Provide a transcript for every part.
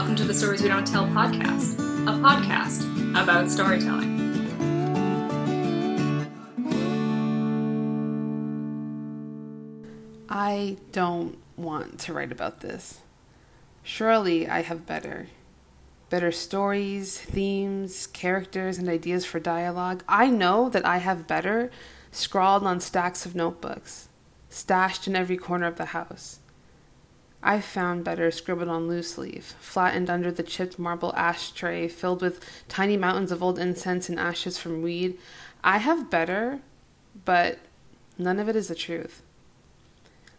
Welcome to the Stories We Don't Tell podcast, a podcast about storytelling. I don't want to write about this. Surely I have better. Better stories, themes, characters, and ideas for dialogue. I know that I have better scrawled on stacks of notebooks, stashed in every corner of the house. I found better scribbled on loose leaf, flattened under the chipped marble ashtray filled with tiny mountains of old incense and ashes from weed. I have better, but none of it is the truth.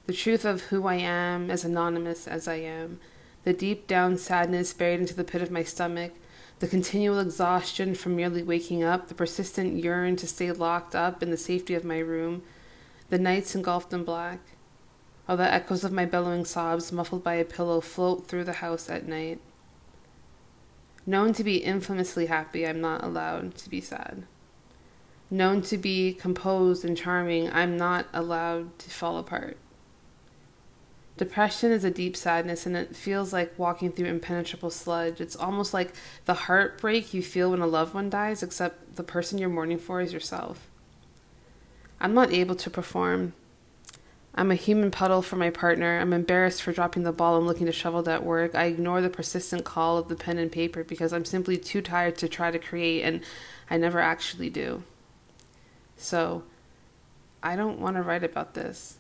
The truth of who I am, as anonymous as I am, the deep down sadness buried into the pit of my stomach, the continual exhaustion from merely waking up, the persistent yearn to stay locked up in the safety of my room, the nights engulfed in black while the echoes of my bellowing sobs, muffled by a pillow, float through the house at night. Known to be infamously happy, I'm not allowed to be sad. Known to be composed and charming, I'm not allowed to fall apart. Depression is a deep sadness and it feels like walking through impenetrable sludge. It's almost like the heartbreak you feel when a loved one dies, except the person you're mourning for is yourself. I'm not able to perform I'm a human puddle for my partner. I'm embarrassed for dropping the ball and looking disheveled at work. I ignore the persistent call of the pen and paper because I'm simply too tired to try to create, and I never actually do. So, I don't want to write about this.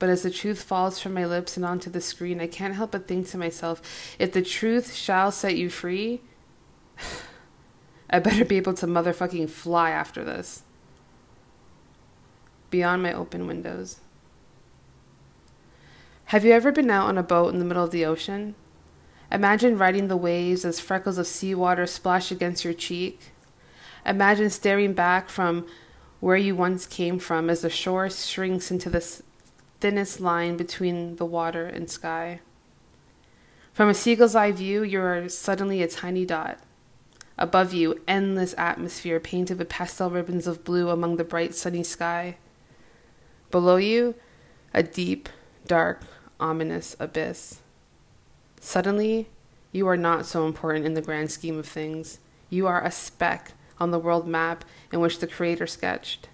But as the truth falls from my lips and onto the screen, I can't help but think to myself if the truth shall set you free, I better be able to motherfucking fly after this beyond my open windows. Have you ever been out on a boat in the middle of the ocean? Imagine riding the waves as freckles of seawater splash against your cheek. Imagine staring back from where you once came from as the shore shrinks into the thinnest line between the water and sky. From a seagull's eye view, you are suddenly a tiny dot. Above you, endless atmosphere painted with pastel ribbons of blue among the bright sunny sky. Below you, a deep, dark, ominous abyss. Suddenly, you are not so important in the grand scheme of things. You are a speck on the world map in which the Creator sketched.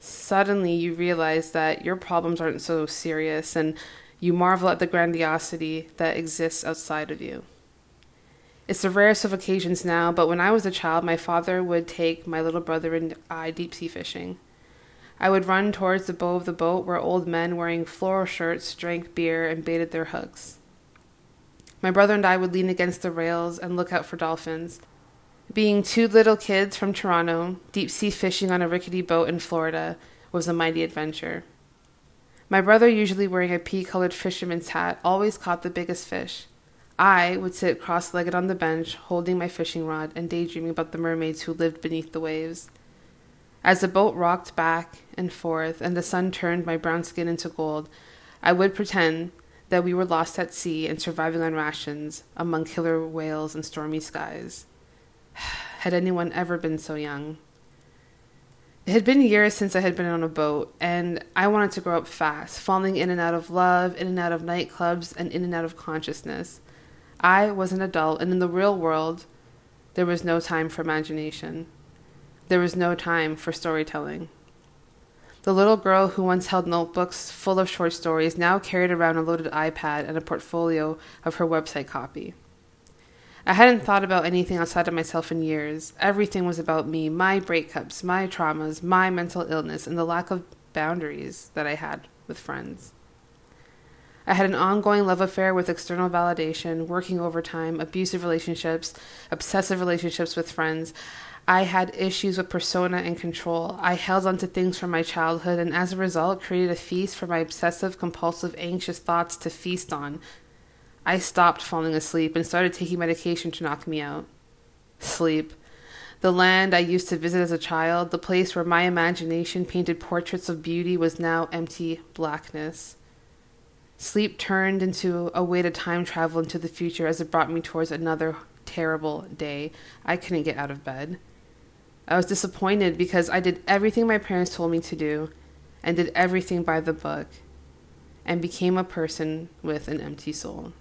Suddenly, you realize that your problems aren't so serious, and you marvel at the grandiosity that exists outside of you. It's the rarest of occasions now, but when I was a child, my father would take my little brother and I deep sea fishing. I would run towards the bow of the boat where old men wearing floral shirts drank beer and baited their hooks. My brother and I would lean against the rails and look out for dolphins. Being two little kids from Toronto, deep sea fishing on a rickety boat in Florida was a mighty adventure. My brother, usually wearing a pea colored fisherman's hat, always caught the biggest fish. I would sit cross legged on the bench, holding my fishing rod and daydreaming about the mermaids who lived beneath the waves. As the boat rocked back and forth and the sun turned my brown skin into gold, I would pretend that we were lost at sea and surviving on rations among killer whales and stormy skies. had anyone ever been so young? It had been years since I had been on a boat, and I wanted to grow up fast, falling in and out of love, in and out of nightclubs, and in and out of consciousness. I was an adult, and in the real world, there was no time for imagination. There was no time for storytelling. The little girl who once held notebooks full of short stories now carried around a loaded iPad and a portfolio of her website copy. I hadn't thought about anything outside of myself in years. Everything was about me, my breakups, my traumas, my mental illness, and the lack of boundaries that I had with friends. I had an ongoing love affair with external validation, working overtime, abusive relationships, obsessive relationships with friends. I had issues with persona and control. I held onto things from my childhood and as a result created a feast for my obsessive, compulsive, anxious thoughts to feast on. I stopped falling asleep and started taking medication to knock me out. Sleep. The land I used to visit as a child, the place where my imagination painted portraits of beauty, was now empty blackness. Sleep turned into a way to time travel into the future as it brought me towards another terrible day. I couldn't get out of bed. I was disappointed because I did everything my parents told me to do and did everything by the book and became a person with an empty soul.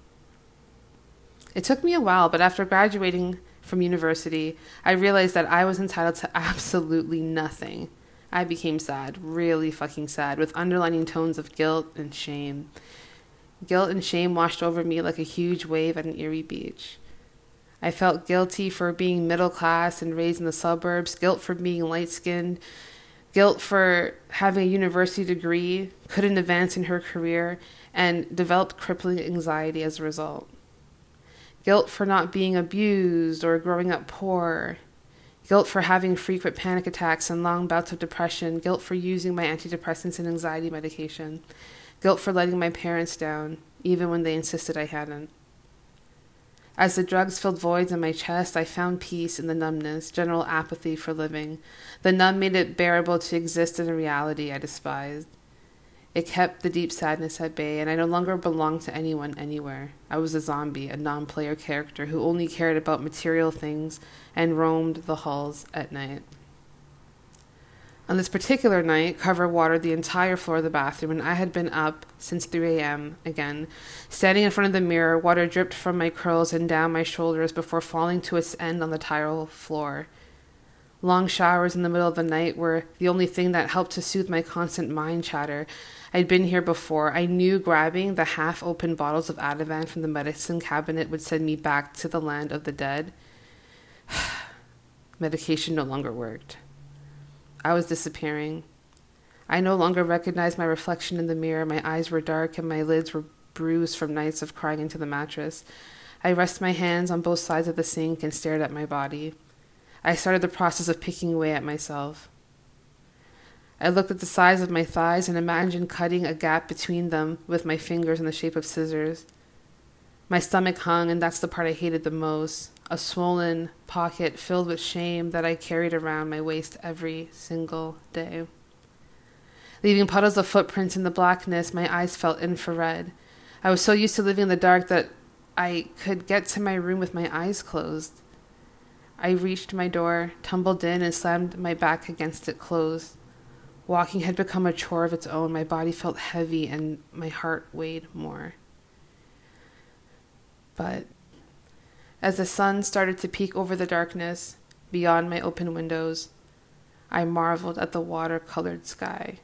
It took me a while, but after graduating from university, I realized that I was entitled to absolutely nothing. I became sad, really fucking sad, with underlining tones of guilt and shame. Guilt and shame washed over me like a huge wave at an eerie beach. I felt guilty for being middle class and raised in the suburbs, guilt for being light skinned, guilt for having a university degree, couldn't advance in her career, and developed crippling anxiety as a result. Guilt for not being abused or growing up poor, guilt for having frequent panic attacks and long bouts of depression, guilt for using my antidepressants and anxiety medication, guilt for letting my parents down, even when they insisted I hadn't. As the drugs filled voids in my chest, I found peace in the numbness, general apathy for living. The numb made it bearable to exist in a reality I despised. It kept the deep sadness at bay, and I no longer belonged to anyone anywhere. I was a zombie, a non player character who only cared about material things and roamed the halls at night. On this particular night, Cover watered the entire floor of the bathroom, and I had been up since 3 a.m. again. Standing in front of the mirror, water dripped from my curls and down my shoulders before falling to its end on the tile floor. Long showers in the middle of the night were the only thing that helped to soothe my constant mind chatter. I'd been here before. I knew grabbing the half open bottles of Ativan from the medicine cabinet would send me back to the land of the dead. Medication no longer worked. I was disappearing. I no longer recognized my reflection in the mirror. My eyes were dark and my lids were bruised from nights of crying into the mattress. I rested my hands on both sides of the sink and stared at my body. I started the process of picking away at myself. I looked at the size of my thighs and imagined cutting a gap between them with my fingers in the shape of scissors. My stomach hung, and that's the part I hated the most a swollen pocket filled with shame that I carried around my waist every single day. Leaving puddles of footprints in the blackness, my eyes felt infrared. I was so used to living in the dark that I could get to my room with my eyes closed. I reached my door, tumbled in, and slammed my back against it closed. Walking had become a chore of its own. My body felt heavy and my heart weighed more. But as the sun started to peek over the darkness beyond my open windows, I marveled at the water colored sky.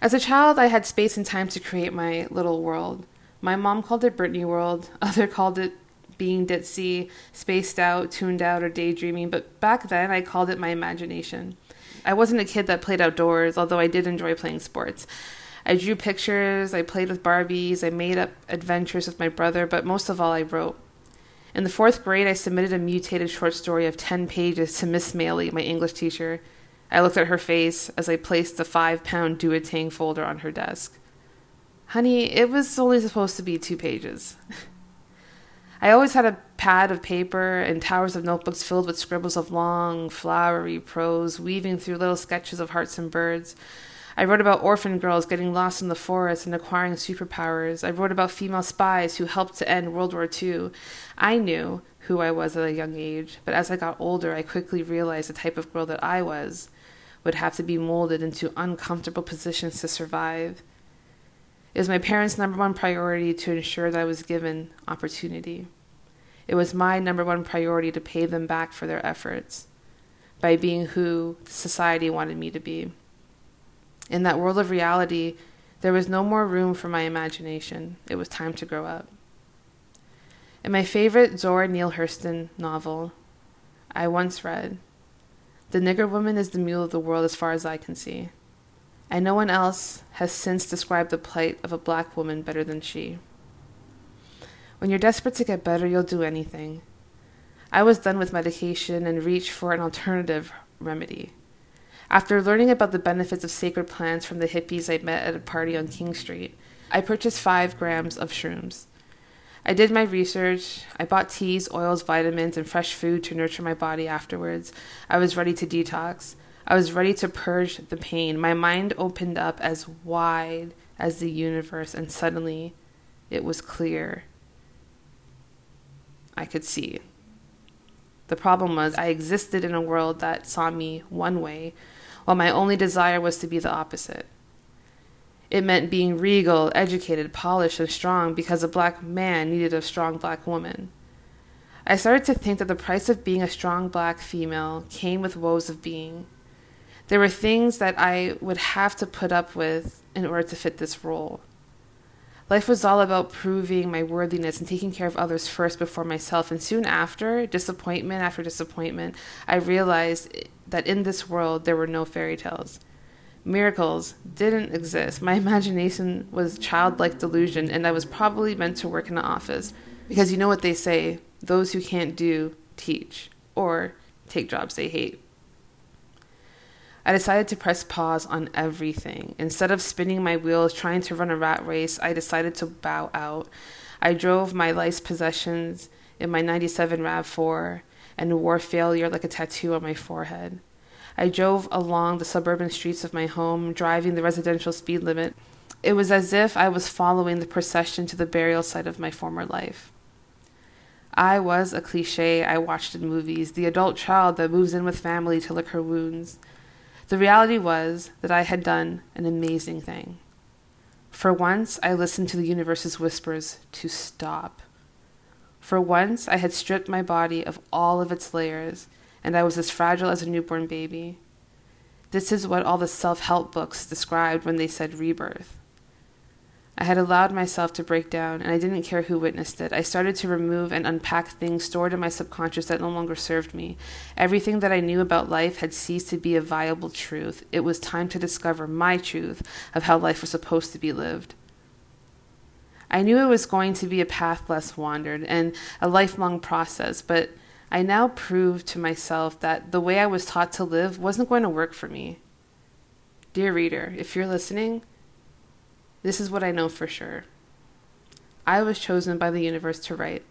As a child, I had space and time to create my little world. My mom called it Brittany World, other called it being ditzy, spaced out, tuned out, or daydreaming, but back then I called it my imagination. I wasn't a kid that played outdoors, although I did enjoy playing sports. I drew pictures, I played with Barbies, I made up adventures with my brother, but most of all, I wrote. In the fourth grade, I submitted a mutated short story of 10 pages to Miss Maley, my English teacher. I looked at her face as I placed the five pound duotang folder on her desk. Honey, it was only supposed to be two pages. I always had a pad of paper and towers of notebooks filled with scribbles of long, flowery prose, weaving through little sketches of hearts and birds. I wrote about orphan girls getting lost in the forest and acquiring superpowers. I wrote about female spies who helped to end World War II. I knew who I was at a young age, but as I got older, I quickly realized the type of girl that I was would have to be molded into uncomfortable positions to survive. It was my parents' number one priority to ensure that I was given opportunity. It was my number one priority to pay them back for their efforts by being who society wanted me to be. In that world of reality, there was no more room for my imagination. It was time to grow up. In my favorite Zora Neale Hurston novel, I once read, The nigger woman is the mule of the world as far as I can see, and no one else has since described the plight of a black woman better than she. When you're desperate to get better, you'll do anything. I was done with medication and reached for an alternative remedy. After learning about the benefits of sacred plants from the hippies I met at a party on King Street, I purchased five grams of shrooms. I did my research. I bought teas, oils, vitamins, and fresh food to nurture my body afterwards. I was ready to detox. I was ready to purge the pain. My mind opened up as wide as the universe, and suddenly it was clear. I could see. The problem was, I existed in a world that saw me one way while my only desire was to be the opposite. It meant being regal, educated, polished, and strong because a black man needed a strong black woman. I started to think that the price of being a strong black female came with woes of being. There were things that I would have to put up with in order to fit this role. Life was all about proving my worthiness and taking care of others first before myself. And soon after, disappointment after disappointment, I realized that in this world there were no fairy tales. Miracles didn't exist. My imagination was childlike delusion, and I was probably meant to work in an office. Because you know what they say those who can't do, teach, or take jobs they hate. I decided to press pause on everything. Instead of spinning my wheels trying to run a rat race, I decided to bow out. I drove my life's possessions in my 97 RAV4 and wore failure like a tattoo on my forehead. I drove along the suburban streets of my home, driving the residential speed limit. It was as if I was following the procession to the burial site of my former life. I was a cliche I watched in movies, the adult child that moves in with family to lick her wounds. The reality was that I had done an amazing thing. For once, I listened to the universe's whispers to stop. For once, I had stripped my body of all of its layers and I was as fragile as a newborn baby. This is what all the self help books described when they said rebirth. I had allowed myself to break down, and I didn't care who witnessed it. I started to remove and unpack things stored in my subconscious that no longer served me. Everything that I knew about life had ceased to be a viable truth. It was time to discover my truth of how life was supposed to be lived. I knew it was going to be a path less wandered and a lifelong process, but I now proved to myself that the way I was taught to live wasn't going to work for me. Dear reader, if you're listening, this is what I know for sure. I was chosen by the universe to write,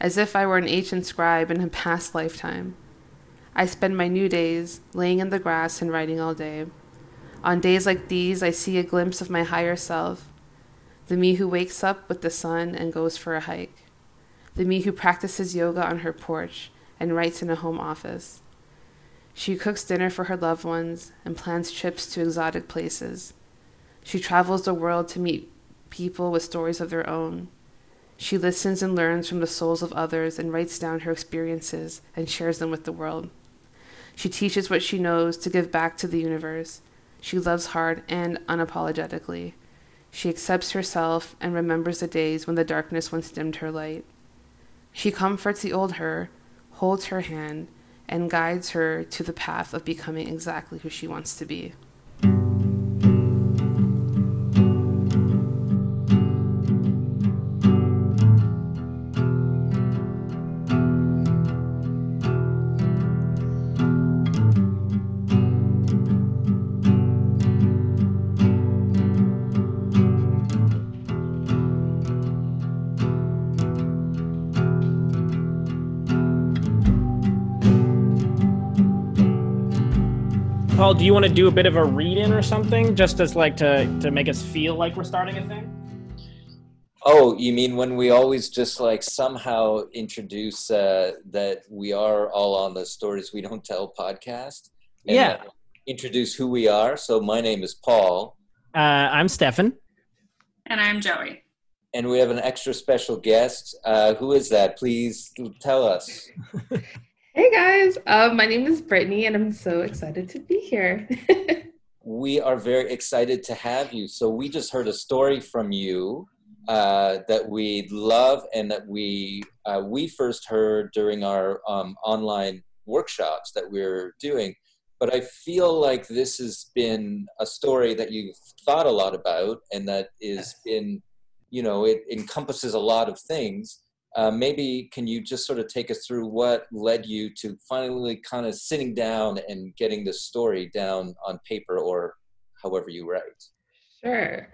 as if I were an ancient scribe in a past lifetime. I spend my new days laying in the grass and writing all day. On days like these, I see a glimpse of my higher self, the me who wakes up with the sun and goes for a hike the me who practices yoga on her porch and writes in a home office. She cooks dinner for her loved ones and plans trips to exotic places. She travels the world to meet people with stories of their own. She listens and learns from the souls of others and writes down her experiences and shares them with the world. She teaches what she knows to give back to the universe. She loves hard and unapologetically. She accepts herself and remembers the days when the darkness once dimmed her light. She comforts the old her, holds her hand, and guides her to the path of becoming exactly who she wants to be. Paul, do you want to do a bit of a read-in or something, just as like to to make us feel like we're starting a thing? Oh, you mean when we always just like somehow introduce uh, that we are all on the stories we don't tell podcast? yeah. Introduce who we are. So my name is Paul. Uh, I'm Stefan. And I'm Joey. And we have an extra special guest. Uh, who is that? Please tell us. Hey guys, uh, my name is Brittany, and I'm so excited to be here. we are very excited to have you. So we just heard a story from you uh, that we love, and that we uh, we first heard during our um, online workshops that we're doing. But I feel like this has been a story that you've thought a lot about, and that is in, you know, it encompasses a lot of things uh, maybe can you just sort of take us through what led you to finally kind of sitting down and getting the story down on paper or however you write? Sure.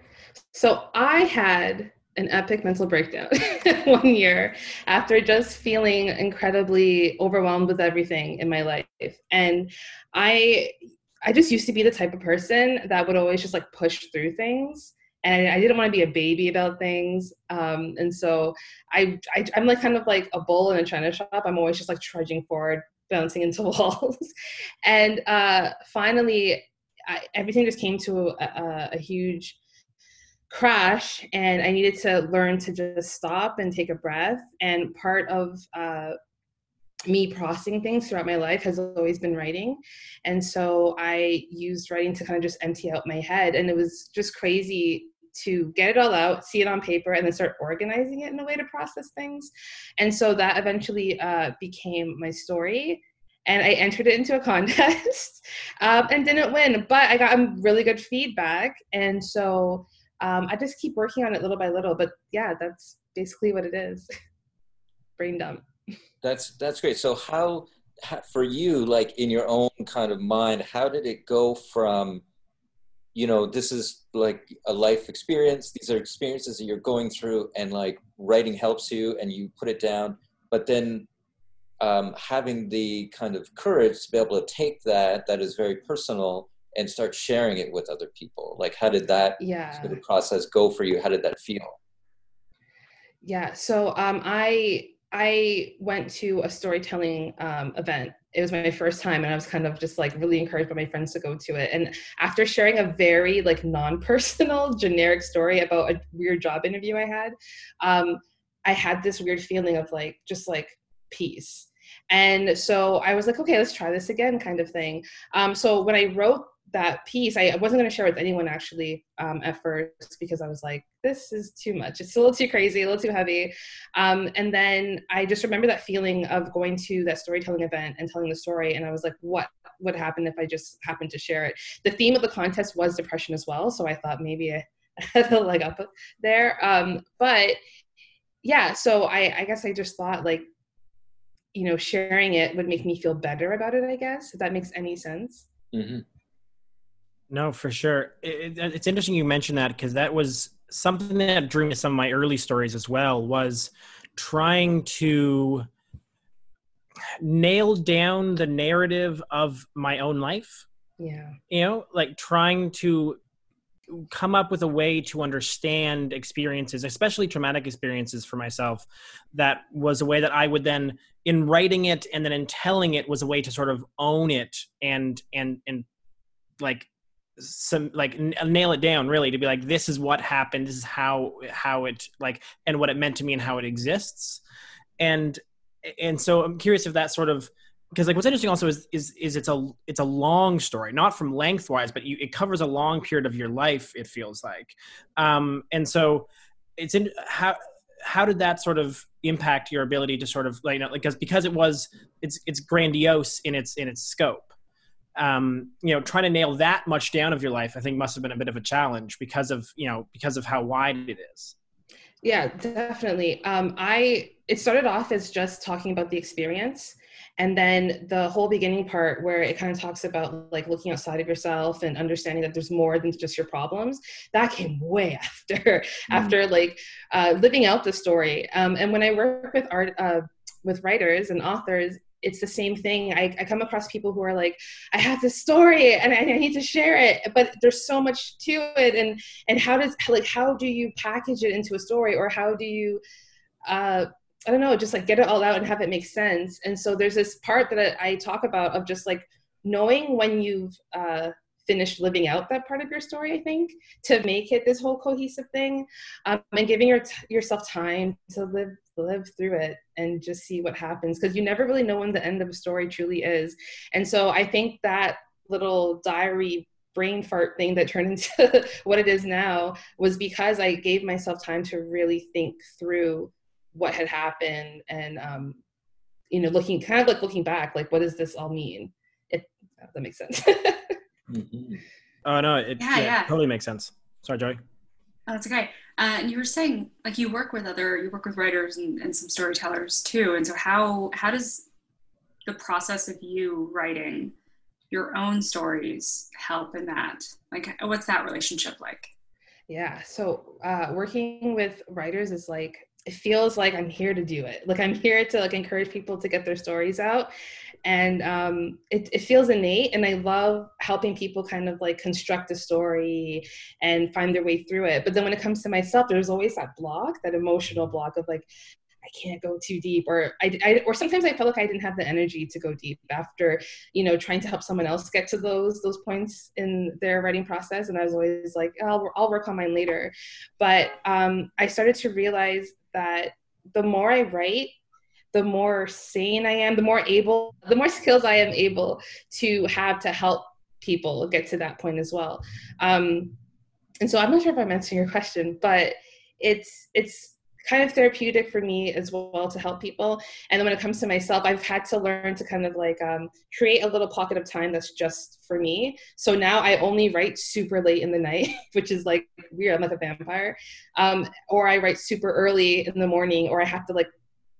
So I had an epic mental breakdown one year after just feeling incredibly overwhelmed with everything in my life. And I I just used to be the type of person that would always just like push through things and I didn't want to be a baby about things. Um, and so I, I, am like kind of like a bull in a china shop. I'm always just like trudging forward, bouncing into walls. and uh, finally, I, everything just came to a, a, a huge crash and I needed to learn to just stop and take a breath. And part of uh, me processing things throughout my life has always been writing. And so I used writing to kind of just empty out my head. And it was just crazy to get it all out, see it on paper, and then start organizing it in a way to process things. And so that eventually uh, became my story. And I entered it into a contest um, and didn't win, but I got really good feedback. And so um, I just keep working on it little by little. But yeah, that's basically what it is. Brain dump. That's that's great. So how, how for you, like in your own kind of mind, how did it go from, you know, this is like a life experience. These are experiences that you're going through, and like writing helps you, and you put it down. But then um, having the kind of courage to be able to take that that is very personal and start sharing it with other people like how did that yeah. sort of process go for you how did that feel yeah so um, i i went to a storytelling um, event it was my first time and i was kind of just like really encouraged by my friends to go to it and after sharing a very like non-personal generic story about a weird job interview i had um, i had this weird feeling of like just like peace and so I was like, okay, let's try this again, kind of thing. Um, so when I wrote that piece, I wasn't going to share with anyone actually um, at first because I was like, this is too much. It's a little too crazy, a little too heavy. Um, and then I just remember that feeling of going to that storytelling event and telling the story. And I was like, what would happen if I just happened to share it? The theme of the contest was depression as well. So I thought maybe I had a leg up there. Um, but yeah, so I, I guess I just thought like, you know, sharing it would make me feel better about it, I guess, if that makes any sense. Mm-hmm. No, for sure. It, it, it's interesting you mentioned that because that was something that drew me to some of my early stories as well was trying to nail down the narrative of my own life. Yeah. You know, like trying to come up with a way to understand experiences, especially traumatic experiences for myself, that was a way that I would then, in writing it and then in telling it, was a way to sort of own it and and and like some like n- nail it down really to be like this is what happened this is how how it like and what it meant to me and how it exists. And and so i'm curious if that sort of because like what's interesting also is is is it's a it's a long story not from lengthwise but you, it covers a long period of your life it feels like. Um and so it's in how how did that sort of impact your ability to sort of like you know because because it was it's it's grandiose in its in its scope um, you know, trying to nail that much down of your life, I think must have been a bit of a challenge because of, you know, because of how wide it is. Yeah, definitely. Um, I, it started off as just talking about the experience. And then the whole beginning part where it kind of talks about like looking outside of yourself and understanding that there's more than just your problems, that came way after, mm-hmm. after like uh, living out the story. Um, and when I work with art, uh, with writers and authors, it's the same thing. I, I come across people who are like, I have this story and I, I, need to share it, but there's so much to it. And, and how does, like, how do you package it into a story or how do you, uh, I don't know, just like get it all out and have it make sense. And so there's this part that I, talk about of just like knowing when you've, uh, finished living out that part of your story i think to make it this whole cohesive thing um, and giving your t- yourself time to live live through it and just see what happens because you never really know when the end of a story truly is and so i think that little diary brain fart thing that turned into what it is now was because i gave myself time to really think through what had happened and um, you know looking kind of like looking back like what does this all mean it that makes sense Mm-hmm. Oh no, it yeah, yeah, yeah. totally makes sense. Sorry, Joey. Oh, that's okay. Uh, and you were saying like you work with other, you work with writers and, and some storytellers too. And so how how does the process of you writing your own stories help in that? Like, what's that relationship like? Yeah. So uh, working with writers is like it feels like I'm here to do it. Like I'm here to like encourage people to get their stories out and um, it, it, feels innate and i love helping people kind of like construct a story and find their way through it but then when it comes to myself there's always that block that emotional block of like I can't go too deep, or I, I, or sometimes I felt like I didn't have the energy to go deep after, you know, trying to help someone else get to those those points in their writing process, and I was always like, oh, I'll, I'll work on mine later. But um, I started to realize that the more I write, the more sane I am, the more able, the more skills I am able to have to help people get to that point as well. Um, and so I'm not sure if I'm answering your question, but it's it's kind of therapeutic for me as well to help people. And then when it comes to myself, I've had to learn to kind of like um, create a little pocket of time that's just for me. So now I only write super late in the night, which is like weird. I'm like a vampire. Um, or I write super early in the morning, or I have to like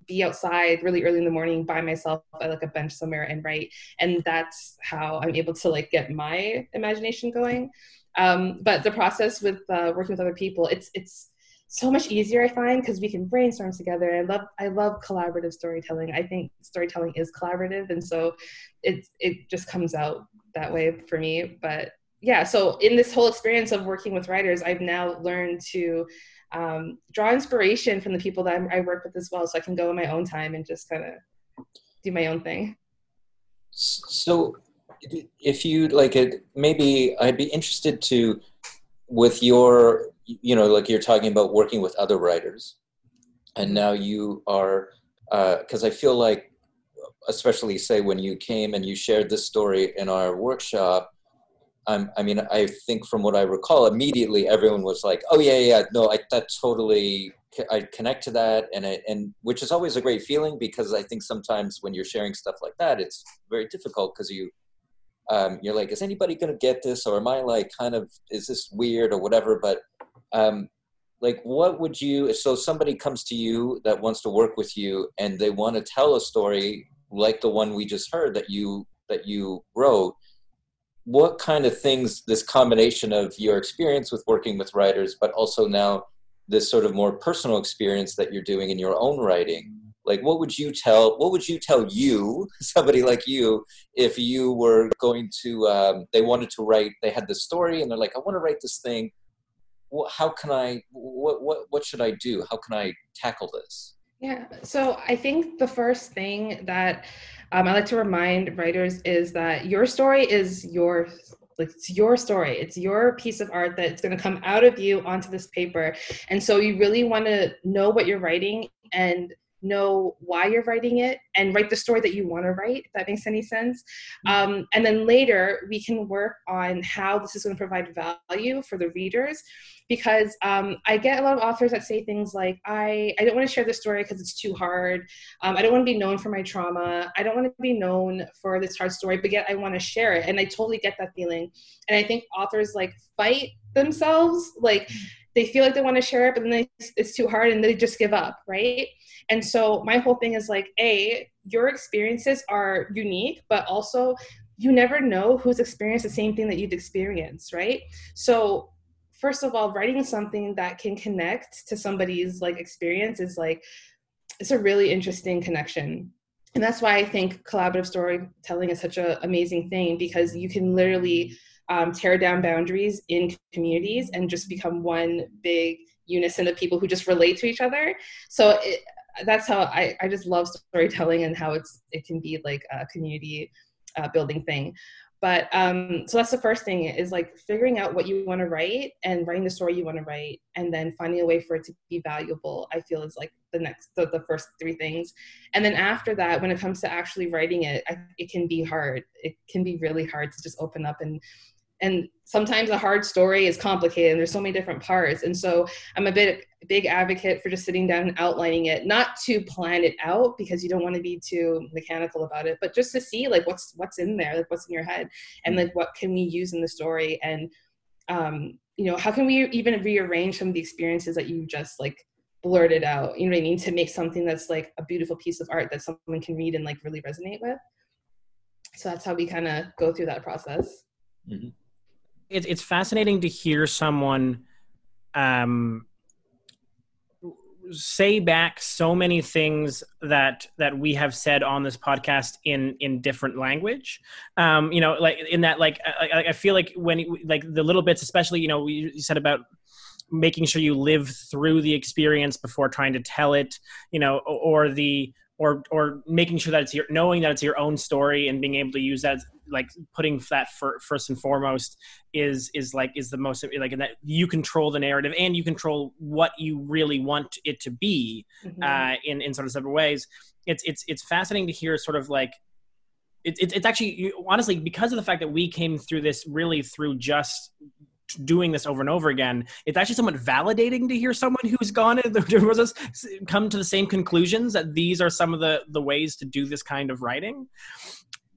be outside really early in the morning by myself at like a bench somewhere and write. And that's how I'm able to like get my imagination going. Um, but the process with uh, working with other people, it's it's so much easier I find because we can brainstorm together. I love I love collaborative storytelling. I think storytelling is collaborative, and so it it just comes out that way for me. But yeah, so in this whole experience of working with writers, I've now learned to um, draw inspiration from the people that I'm, i work with as well, so I can go in my own time and just kind of do my own thing. So, if you like it, maybe I'd be interested to, with your, you know, like you're talking about working with other writers, and now you are, because uh, I feel like, especially say when you came and you shared this story in our workshop, I'm, I mean, I think from what I recall, immediately everyone was like, "Oh yeah, yeah, no, I that totally I connect to that," and I, and which is always a great feeling because I think sometimes when you're sharing stuff like that, it's very difficult because you um, you're like, "Is anybody going to get this?" or "Am I like kind of is this weird or whatever?" But um, like, what would you? So somebody comes to you that wants to work with you, and they want to tell a story like the one we just heard that you that you wrote what kind of things this combination of your experience with working with writers but also now this sort of more personal experience that you're doing in your own writing like what would you tell what would you tell you somebody like you if you were going to um, they wanted to write they had this story and they're like i want to write this thing. How can i what, what what should i do? How can i tackle this yeah so i think the first thing that um, I like to remind writers is that your story is your like it's your story. It's your piece of art that's going to come out of you onto this paper. And so you really want to know what you're writing and know why you're writing it and write the story that you want to write if that makes any sense. Mm-hmm. um, and then later we can work on how this is going to provide value for the readers because um, i get a lot of authors that say things like i, I don't want to share this story because it's too hard. Um, i don't want to be known for my trauma. I don't want to be known for this hard story but yet i want to share it. And i totally get that feeling. And i think authors like fight themselves like mm-hmm. They feel like they want to share it but then they, it's too hard and they just give up right and so my whole thing is like, A, your experiences are unique, but also you never know who's experienced the same thing that you've experienced, right? So first of all, writing something that can connect to somebody's like experience is like it's a really interesting connection. And that's why I think collaborative storytelling is such an amazing thing because you can literally um, tear down boundaries in communities and just become one big unison of people who just relate to each other. So it, that's how I, I just love storytelling and how it's it can be like a community uh, building thing. But um, so that's the first thing is like figuring out what you want to write and writing the story you want to write and then finding a way for it to be valuable i feel is like the next the, the first three things. And then after that when it comes to actually writing it I, it can be hard. It can be really hard to just open up and and sometimes a hard story is complicated and there's so many different parts. And so i'm a bit big advocate for just sitting down and outlining it not to plan it out because you don't want to be too mechanical about it but just to see like what's what's in there like what's in your head and like what can we use in the story and um you know how can we even rearrange some of the experiences that you just like blurted out? You know what i mean? To make something that's like a beautiful piece of art that someone can read and like really resonate with. So that's how we kind of go through that process. Mm-hmm it's it's fascinating to hear someone um, say back so many things that that we have said on this podcast in in different language. Um you know like in that like i, I feel like when like the little bits especially you know you said about making sure you live through the experience before trying to tell it you know or the or or making sure that it's your knowing that it's your own story and being able to use that like putting that for, first and foremost is is like is the most like that you control the narrative and you control what you really want it to be mm-hmm. uh, in in sort of several ways it's it's it's fascinating to hear sort of like it's it's actually honestly because of the fact that we came through this really through just doing this over and over again, it's actually somewhat validating to hear someone who's gone and come to the same conclusions that these are some of the the ways to do this kind of writing,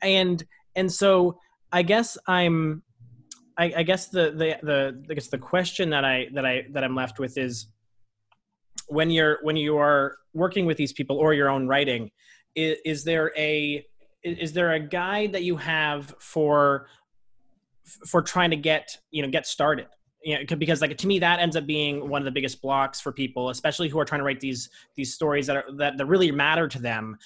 and and so I guess I'm, I, I guess the the the I guess the question that I that I that I'm left with is when you're when you are working with these people or your own writing, is, is there a is there a guide that you have for for trying to get you know get started. You know, because like to me that ends up being one of the biggest blocks for people especially who are trying to write these these stories that are that, that really matter to them.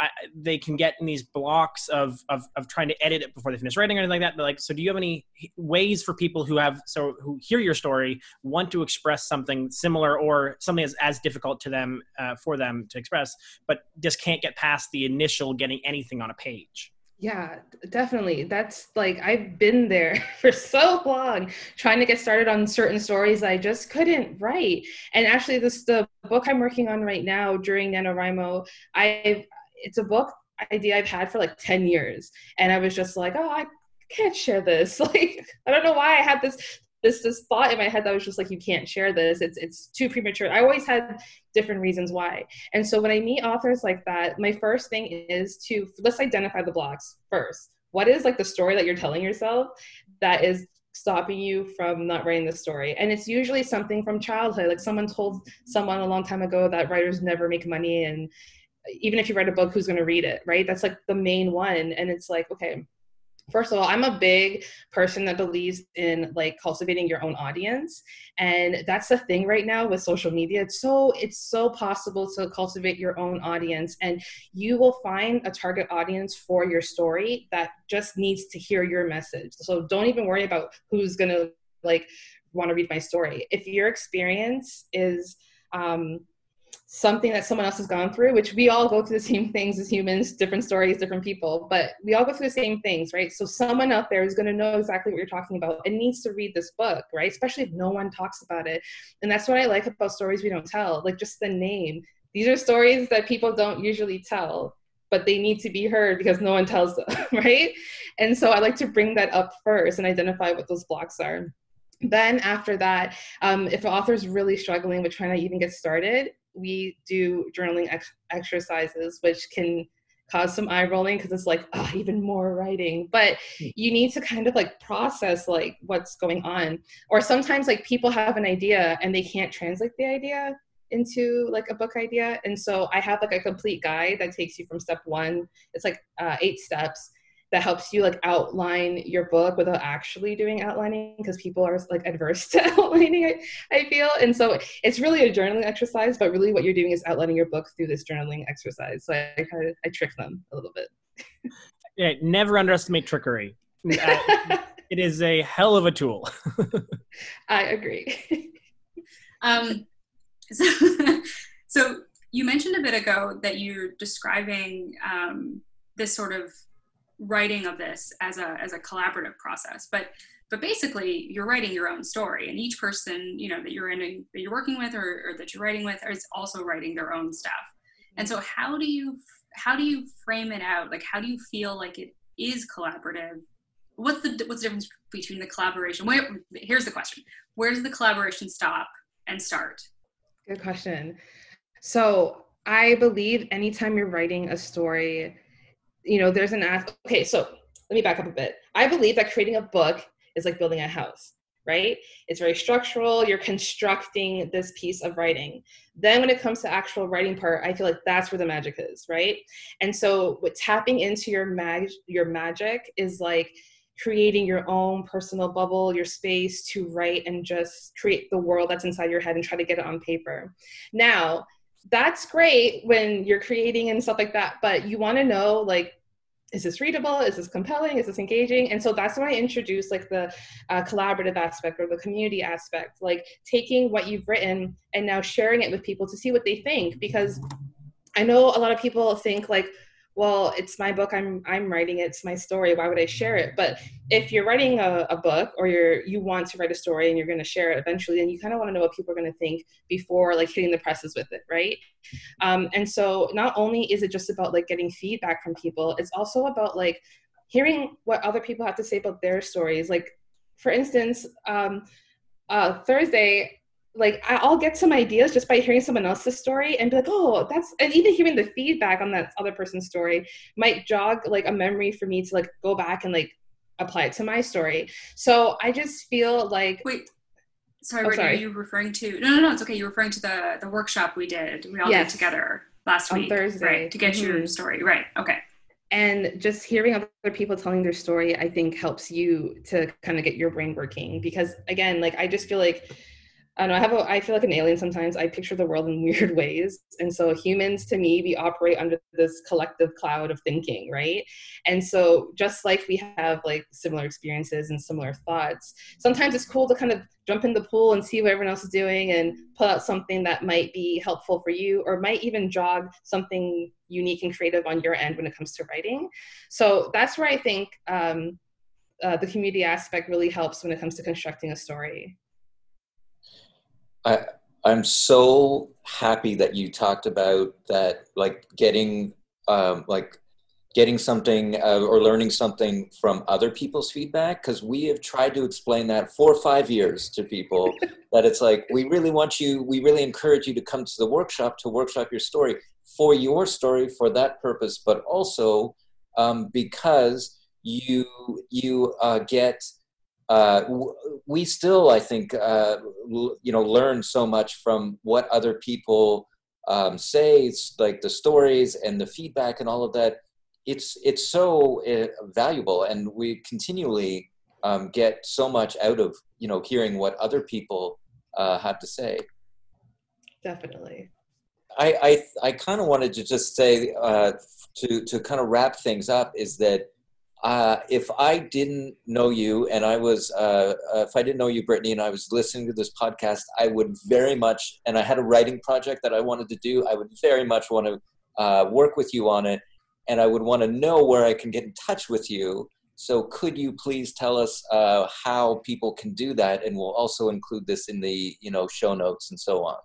I, they can get in these blocks of, of of trying to edit it before they finish writing or anything like that but like so do you have any ways for people who have so who hear your story want to express something similar or something as, as difficult to them uh, for them to express but just can't get past the initial getting anything on a page yeah, definitely. That's like I've been there for so long trying to get started on certain stories I just couldn't write. And actually this the book I'm working on right now during NaNoWriMo, I've it's a book idea I've had for like 10 years. And I was just like, oh, I can't share this. Like I don't know why I had this this this thought in my head that was just like you can't share this. It's it's too premature. I always had different reasons why. And so when i meet authors like that my first thing is to let's identify the blocks first. What is like the story that you're telling yourself that is stopping you from not writing the story? And it's usually something from childhood. Like someone told someone a long time ago that writers never make money and even if you write a book who's going to read it right? That's like the main one. And it's like okay first of all i'm a big person that believes in like cultivating your own audience and that's the thing right now with social media. It's so it's so possible to cultivate your own audience and you will find a target audience for your story that just needs to hear your message. So don't even worry about who's gonna like want to read my story. If your experience is um, something that someone else has gone through, which we all go through the same things as humans, different stories, different people, but we all go through the same things, right? So someone out there is going to know exactly what you're talking about and needs to read this book, right? Especially if no one talks about it. And that's what I like about stories we don't tell, like just the name. These are stories that people don't usually tell, but they need to be heard because no one tells them, right? And so I like to bring that up first and identify what those blocks are then after that um, if an author is really struggling with trying to even get started we do journaling ex- exercises, which can cause some eye rolling because it's like oh, even more writing. But hmm. you need to kind of like process like what's going on. Or sometimes like people have an idea and they can't translate the idea into like a book idea. And so i have like a complete guide that takes you from step one. It's like uh, eight steps that helps you like outline your book without actually doing outlining because people are like adverse to outlining I, I feel. And so it's really a journaling exercise but really what you're doing is outlining your book through this journaling exercise. So i kind of i trick them a little bit. Yeah never underestimate trickery. Uh, it is a hell of a tool. I agree. Um so, so you mentioned a bit ago that you're describing um, this sort of writing of this as a as a collaborative process. But but basically you're writing your own story and each person you know that you're in that you're working with or, or that you're writing with is also writing their own stuff. And so how do you how do you frame it out? Like how do you feel like it is collaborative? What's the what's the difference between the collaboration? Where here's the question. Where does the collaboration stop and start? Good question. So i believe anytime you're writing a story you know, there's an ask. Okay, so let me back up a bit. I believe that creating a book is like building a house, right? It's very structural. You're constructing this piece of writing. Then when it comes to actual writing part, I feel like that's where the magic is, right? And so with tapping into your mag your magic is like creating your own personal bubble, your space to write and just create the world that's inside your head and try to get it on paper. Now, that's great when you're creating and stuff like that, but you want to know like is this readable? Is this compelling? Is this engaging? And so that's when i introduce like the uh, collaborative aspect or the community aspect like taking what you've written and now sharing it with people to see what they think because i know a lot of people think like well it's my book i'm i'm writing it, it's my story why would i share it? But if you're writing a, a book or you're you want to write a story and you're going to share it eventually then you kind of want to know what people are going to think before like hitting the presses with it right? Um, and so not only is it just about like getting feedback from people it's also about like hearing what other people have to say about their stories. Like for instance um, uh, thursday like I'll get some ideas just by hearing someone else's story and be like, oh, that's and even hearing the feedback on that other person's story might jog like a memory for me to like go back and like apply it to my story. So I just feel like wait. Sorry, oh, sorry. are you referring to? No, no, no. It's okay. You're referring to the the workshop we did. We all yes. did together last on week, Thursday, right? To get mm-hmm. your story, right? Okay. And just hearing other people telling their story, I think helps you to kind of get your brain working because again, like I just feel like I don't know. I have a, I feel like an alien sometimes. I picture the world in weird ways, and so humans, to me, we operate under this collective cloud of thinking, right? And so, just like we have like similar experiences and similar thoughts, sometimes it's cool to kind of jump in the pool and see what everyone else is doing, and pull out something that might be helpful for you, or might even jog something unique and creative on your end when it comes to writing. So that's where I think um, uh, the community aspect really helps when it comes to constructing a story. I I'm so happy that you talked about that, like getting um, like getting something uh, or learning something from other people's feedback because we have tried to explain that for five years to people that it's like we really want you we really encourage you to come to the workshop to workshop your story for your story for that purpose but also um, because you you uh, get uh, we still, I think, uh, you know, learn so much from what other people um, say, like the stories and the feedback and all of that. It's it's so uh, valuable, and we continually um, get so much out of you know hearing what other people uh, have to say. Definitely. I I, I kind of wanted to just say uh, to to kind of wrap things up is that uh, if I didn't know you and I was, uh, uh, if I didn't know you, Brittany, and I was listening to this podcast, I would very much, and I had a writing project that I wanted to do, I would very much want to uh, work with you on it. And I would want to know where I can get in touch with you. So could you please tell us uh, how people can do that? And we'll also include this in the, you know, show notes and so on.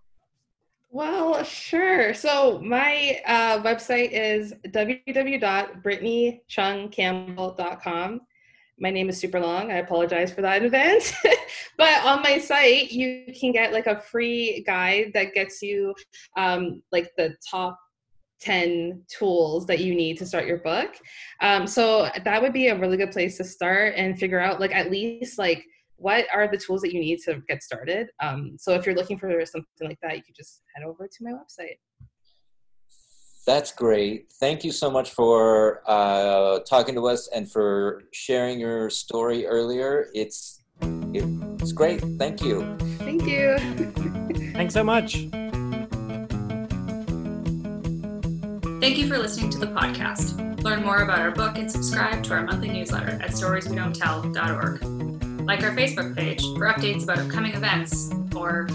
Well, sure. So my uh, website is www.brittanychungcampbell.com. My name is super long. I apologize for that in advance. but on my site, you can get like a free guide that gets you um, like the top 10 tools that you need to start your book. Um, so that would be a really good place to start and figure out like at least like what are the tools that you need to get started. Um, so if you're looking for something like that, you could just head over to my website. That's great. Thank you so much for uh, talking to us and for sharing your story earlier. It's it's great. Thank you. Thank you. Thanks so much. Thank you for listening to the podcast. Learn more about our book and subscribe to our monthly newsletter at storieswedon'ttell.org like our Facebook page for updates about upcoming events or